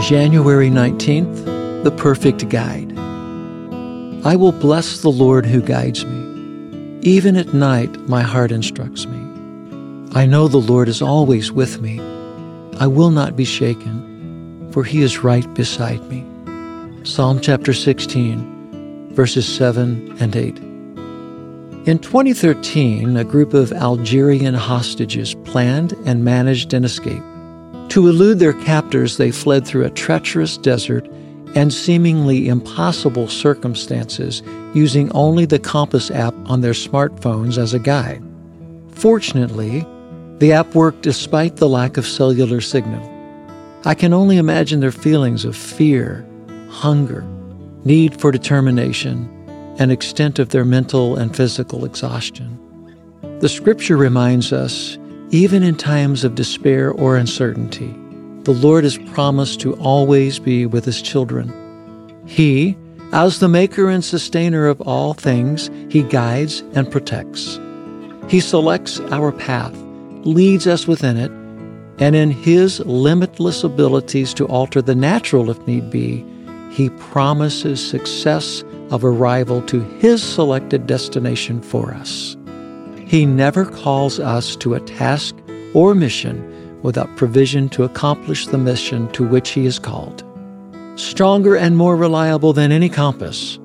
January 19th, The Perfect Guide. I will bless the Lord who guides me. Even at night, my heart instructs me. I know the Lord is always with me. I will not be shaken, for he is right beside me. Psalm chapter 16, verses 7 and 8. In 2013, a group of Algerian hostages planned and managed an escape. To elude their captors, they fled through a treacherous desert and seemingly impossible circumstances using only the Compass app on their smartphones as a guide. Fortunately, the app worked despite the lack of cellular signal. I can only imagine their feelings of fear, hunger, need for determination, and extent of their mental and physical exhaustion. The scripture reminds us, even in times of despair or uncertainty, the Lord has promised to always be with his children. He, as the maker and sustainer of all things, he guides and protects. He selects our path, leads us within it, and in his limitless abilities to alter the natural if need be, he promises success of arrival to his selected destination for us. He never calls us to a task or mission without provision to accomplish the mission to which He is called. Stronger and more reliable than any compass,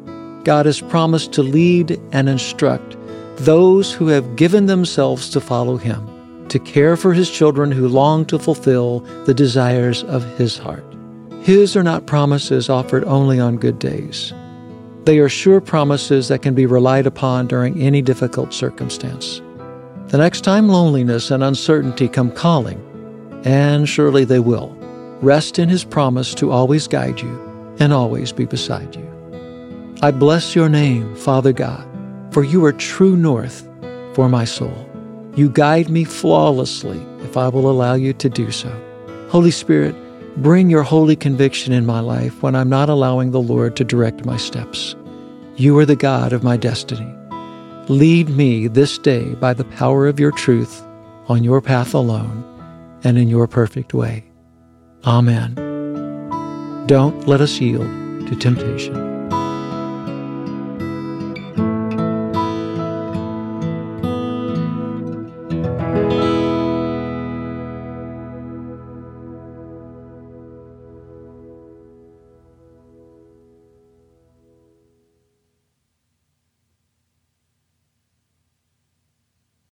God has promised to lead and instruct those who have given themselves to follow Him, to care for His children who long to fulfill the desires of His heart. His are not promises offered only on good days. They are sure promises that can be relied upon during any difficult circumstance. The next time loneliness and uncertainty come calling, and surely they will. Rest in His promise to always guide you and always be beside you. I bless your name, Father God, for you are true north for my soul. You guide me flawlessly if I will allow you to do so. Holy Spirit, bring your holy conviction in my life when I'm not allowing the Lord to direct my steps. You are the God of my destiny. Lead me this day by the power of your truth on your path alone and in your perfect way. Amen. Don't let us yield to temptation.